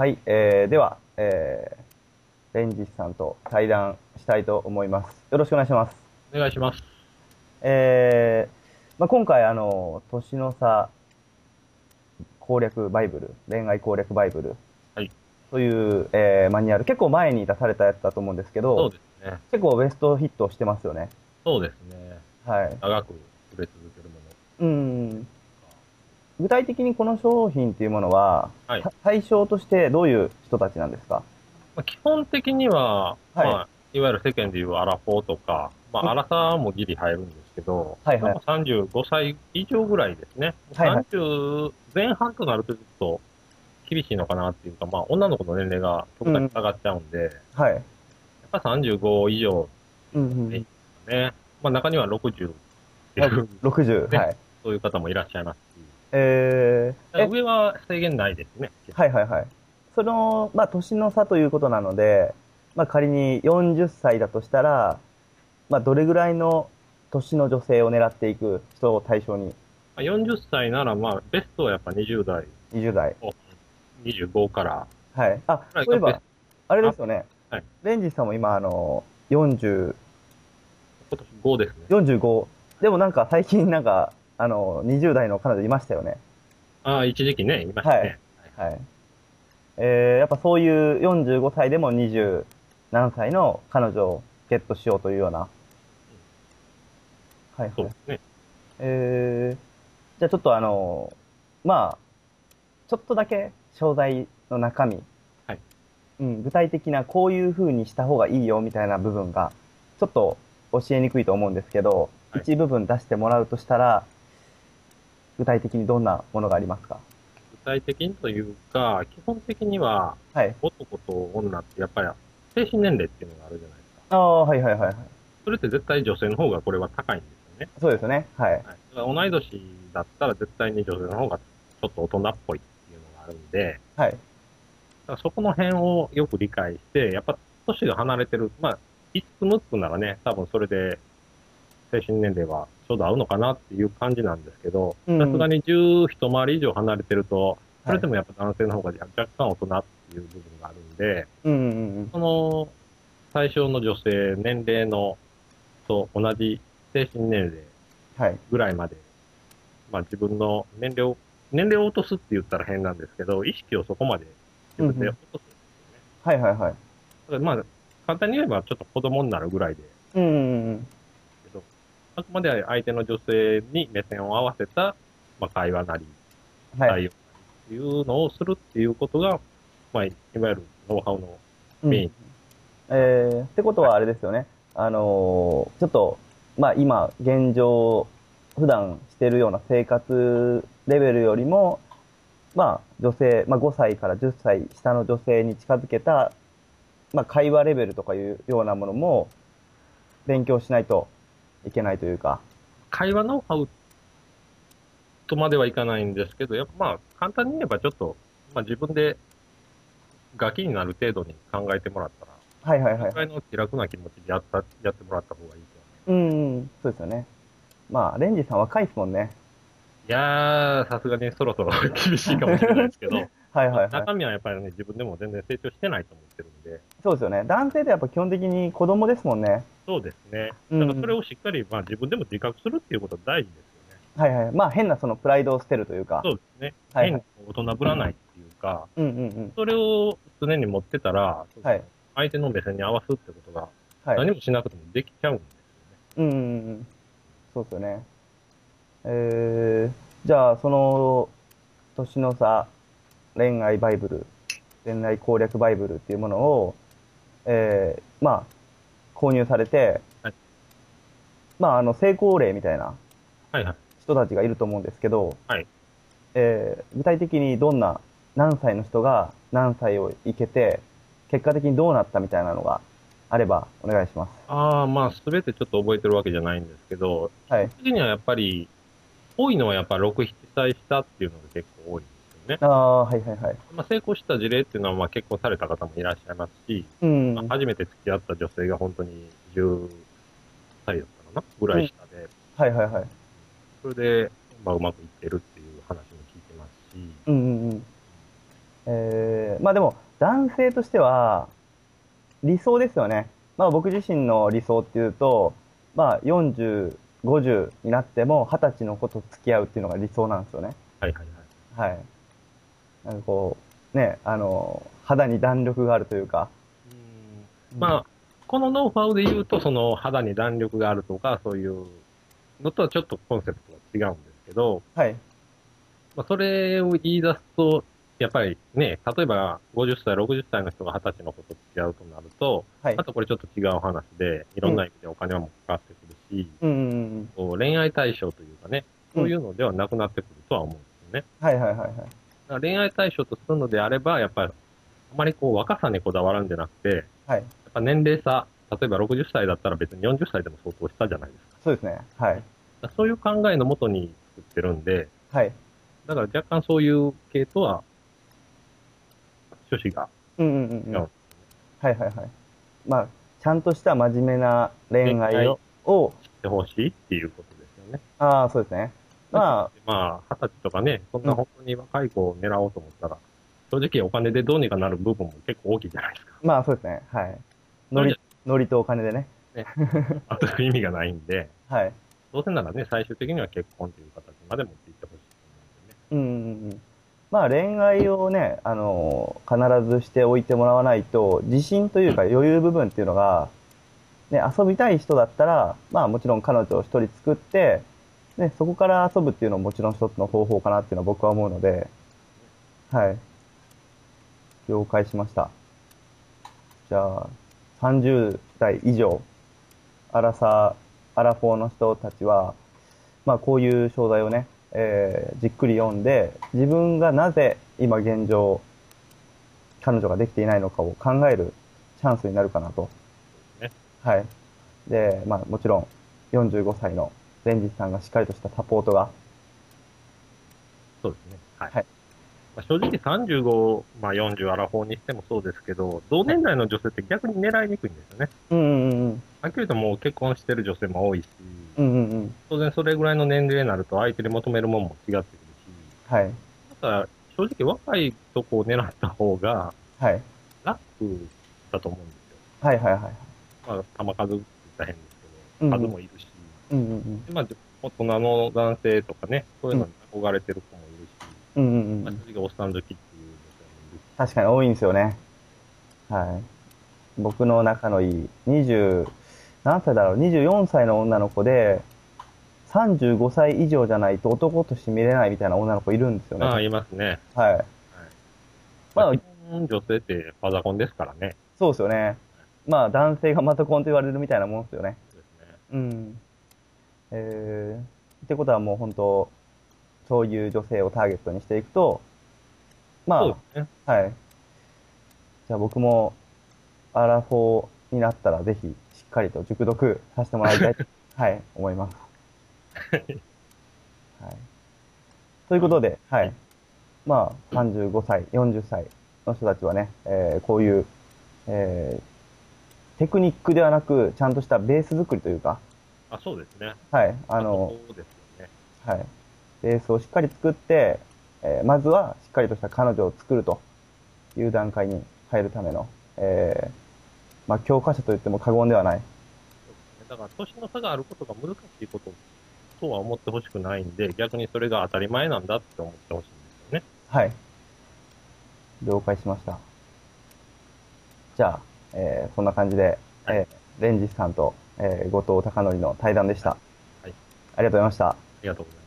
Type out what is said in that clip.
はい、えー、では、えー、レンジスさんと対談したいと思います。よろしくお願いします。お願いします。えー、まあ、今回あの、年の差攻略バイブル、恋愛攻略バイブル、はい。という、えーマニュアル、結構前に出されたやつだと思うんですけそうど、ですね。結構ベストヒットしてますよね。そうですね。はい。長く売れ続けるもの。うん。具体的にこの商品っていうものは、はい。た対象としてどういう人たちなんですか？まあ、基本的には、はい。まあ、いわゆる世間でいうアラフォーとか、まうん。あ、アラサーもギリ入るんですけど、はいはい。まあ35歳以上ぐらいですね。はいはい。30前半となるとちょっと厳しいのかなっていうか、まあ、女の子の年齢が極端に下がっちゃうんで、はい。やっぱ35以上うんうんねね、まあ、中には60っていう、60、ねはい。そういう方もいらっしゃいますし、えー、え、上は制限ないですね。はいはいはい。その、まあ、年の差ということなので、まあ、仮に40歳だとしたら、まあ、どれぐらいの年の女性を狙っていく人を対象に、まあ40歳なら、まあ、ベストはやっぱ20代、20代。25から、はい。あ、はいそういえばあれですよね。はいレンジさんも今、あの、40、今年5ですね。45。でもなんか最近なんか、あの、20代の彼女いましたよね。ああ、一時期ね、いましたね。はい。えー、やっぱそういう45歳でも20何歳の彼女をゲットしようというような。はいはいそうで。すね。えー、じゃあちょっとあの、まあ、ちょっとだけ商材の中身。はい。うん、具体的なこういう風にした方がいいよみたいな部分が、ちょっと教えにくいと思うんですけど、はい一部分出してもらうとしたら、具体的にどんなものがありますか？具体的にというか、基本的にははい。男と女ってやっぱり精神年齢っていうのがあるじゃないですか。ああ、はいはいはいはい。それって絶対女性の方がこれは高いんですよね。そうですよね。はい。はい、同い年だったら絶対に女性の方がちょっと大人っぽいっていうのがあるんで、はい。だからそこの辺をよく理解して、やっぱ年が離れてる、まあ、5つ6つならね、多分それで精神年齢はちょうど合うのかなっていう感じなんですけど、うんさすがに10一回り以上離れてると、そはいれでもやっぱ男性の方が若干大人っていう部分があるんで、うんうんうん。その対象の女性、年齢のと同じ精神年齢はい。ぐらいまで、まあ自分の年齢を、年齢を落とすって言ったら変なんですけど、意識をそこまで自分で落とすんですよね。はいはいはい。だからまあ、簡単に言えばちょっと子供になるぐらいで、うんうんうん。あくまで相手の女性に目線を合わせた、まあ、会話なり、はい。対応っていうのをするっていうことが、まあ、いわゆるノウハウのうんメイン。えー、ってことはあれですよね。あのーちょっと、まあ今、現状、普段してるような生活レベルよりも、まあ女性、まあ5歳から10歳下の女性に近づけた、まあ会話レベルとかいうようなものも勉強しないといけないというか。会話ノウハウとまではいかないんですけど、やっぱまあ、簡単に言えばちょっと、まあ自分でガキになる程度に考えてもらったら、はいはいはいの気楽な気持ちでやった、やってもらった方がいいとう思う。んうん、そうですよね。まあ、レンジさん若いですもんね。いやー、さすがにそろそろ 厳しいかもしれないですけど、はいはいはい。中身はやっぱりね、自分でも全然成長してないと思ってるんで、そうですよね。男性ってやっぱ基本的に子供ですもんね。そうですね。うんだからそれをしっかり、まあ自分でも自覚するっていうことは大事ですよね。はいはい。まあ変なそのプライドを捨てるというか。そうですね。はい変に大人ぶらないっていうか、うんうんうん。それを常に持ってたら、はい相手の目線に合わすってことがはい。何もしなくてもできちゃうんですよね。うんうんうん。そうですよね。えー、じゃあその、年の差恋愛バイブル、恋愛攻略バイブルっていうものを、えー、まあ、購入されて、はいまああの成功例みたいなはいはい。人たちがいると思うんですけど、はいえー具体的にどんな、何歳の人が何歳をいけて、結果的にどうなったみたいなのがあればお願いします。ああ、まあ、すべてちょっと覚えてるわけじゃないんですけど、はい。的にはやっぱり、多いのはやっぱ6、7歳下っていうのが結構多いね。ああ、はいはいはい。まあ、成功した事例っていうのは、まあ、結婚された方もいらっしゃいますし、うん。まあ初めて付き合った女性が本当に10歳だったかなぐらい下で、はいはいはい。それで、まあ、うまくいってるっていう話も聞いてますし、うんうんうん。えまあでも、男性としては、理想ですよね。まあ僕自身の理想っていうと、まあ40、50になっても20歳の子と付き合うっていうのが理想なんですよね。はいはいはい。はい。なんかこう、ね、あの、肌に弾力があるというか。まあ、このノウハウで言うと、その肌に弾力があるとか、そういうのとはちょっとコンセプトが違うんですけど、はい。まあ、それを言い出すと、やっぱりね、例えば50歳、60歳の人が20歳の子と付き合うとなると、はいま。たこれちょっと違う話で、いろんな意味でお金はもかかってくるし、うんうんうん。こう恋愛対象というかね、そういうのではなくなってくるとは思うんですよね。はいはいはいはい。恋愛対象とするのであれば、やっぱり、あまりこう若さにこだわるんじゃなくて、はい。やっぱ年齢差、例えば60歳だったら別に40歳でも相当したじゃないですか。そうですね。はい。そういう考えのもとに作ってるんで、はい。だから若干そういう系とは、趣旨がうんうんうんうん。はいはいはい。まあ、ちゃんとした真面目な恋愛を、をしてほしいっていうことですよね。ああ、そうですね。ままあ、二十歳とかね、そんな本当に若い子を狙おうと思ったら、正直お金でどうにかなる部分も結構大きいじゃないですか。あ、まあそうですね。はい。ノリ、ノリとお金でね。あと意味がないんで、はい。どうせならね、最終的には結婚という形まで持っていってほしいと思うんでね。うんうんうん。まあ恋愛をね、あの、必ずしておいてもらわないと、自信というか余裕部分っていうのが、ね、遊びたい人だったら、まあもちろん彼女を一人作って、ね、そこから遊ぶっていうのももちろん一つの方法かなっていうのは僕は思うので、はい。了解しました。じゃあ、30代以上、アラサー、アラフォーの人たちは、まあこういう商材をね、えーじっくり読んで、自分がなぜ今現状、彼女ができていないのかを考えるチャンスになるかなと。ねはい。で、まあもちろん、45歳のレンジさんがしっかりとしたサポートが、そうですね。はい。はいまあ、正直35、まあ40アラフォーにしてもそうですけど、同年代の女性って逆に狙いにくいんですよね。うんうんうんはっきりともう結婚してる女性も多いし、うん。うんうんうん。当然それぐらいの年齢になると相手に求めるものも違ってくるし、はい。だから正直若いとこを狙った方がはい。楽だと思うんですよ。はいはいはい。まあ、球数って言ったら変ですけど、うんうん数もいるし、うんうんでまあ、大人の男性とかね、そういうのに憧れてる子もいるし、うん。うんうんうまあ、ん。正直おっさん好きっていう女性もいるし、確かに多いんですよね。はい。僕の仲のいい20、何歳だろう ?24 歳の女の子で、35歳以上じゃないと男として見れないみたいな女の子いるんですよね。まあ、いますね。はい。まあまあ、女性ってパザコンですからね。そうですよね。まあ男性がマトコンと言われるみたいなもんですよね。そうですね。うん。えー、ってことはもう本当、そういう女性をターゲットにしていくと、まあ、ね。はい。じゃあ僕も、アラフォーになったらぜひ、しっかりと熟読させてもらいたい、はい、思います。はい。ということで、はい。まあ、35歳、40歳の人たちはね、えーこういう、えーテクニックではなく、ちゃんとしたベース作りというか、あ、そうですね。はい、あの、そうですよね。はい。ベースをしっかり作って、えーまずはしっかりとした彼女を作るという段階に入るための、えーまあ、教科書と言っても過言ではない。そうですねだから、年の差があることが難しいこととは思ってほしくないんで、逆にそれが当たり前なんだって思ってほしいんですよね。はい。了解しました。じゃあ、えーそんな感じで、はいえーレンジスさんと、えー後藤隆則の対談でした。はいありがとうございました。ありがとうございます。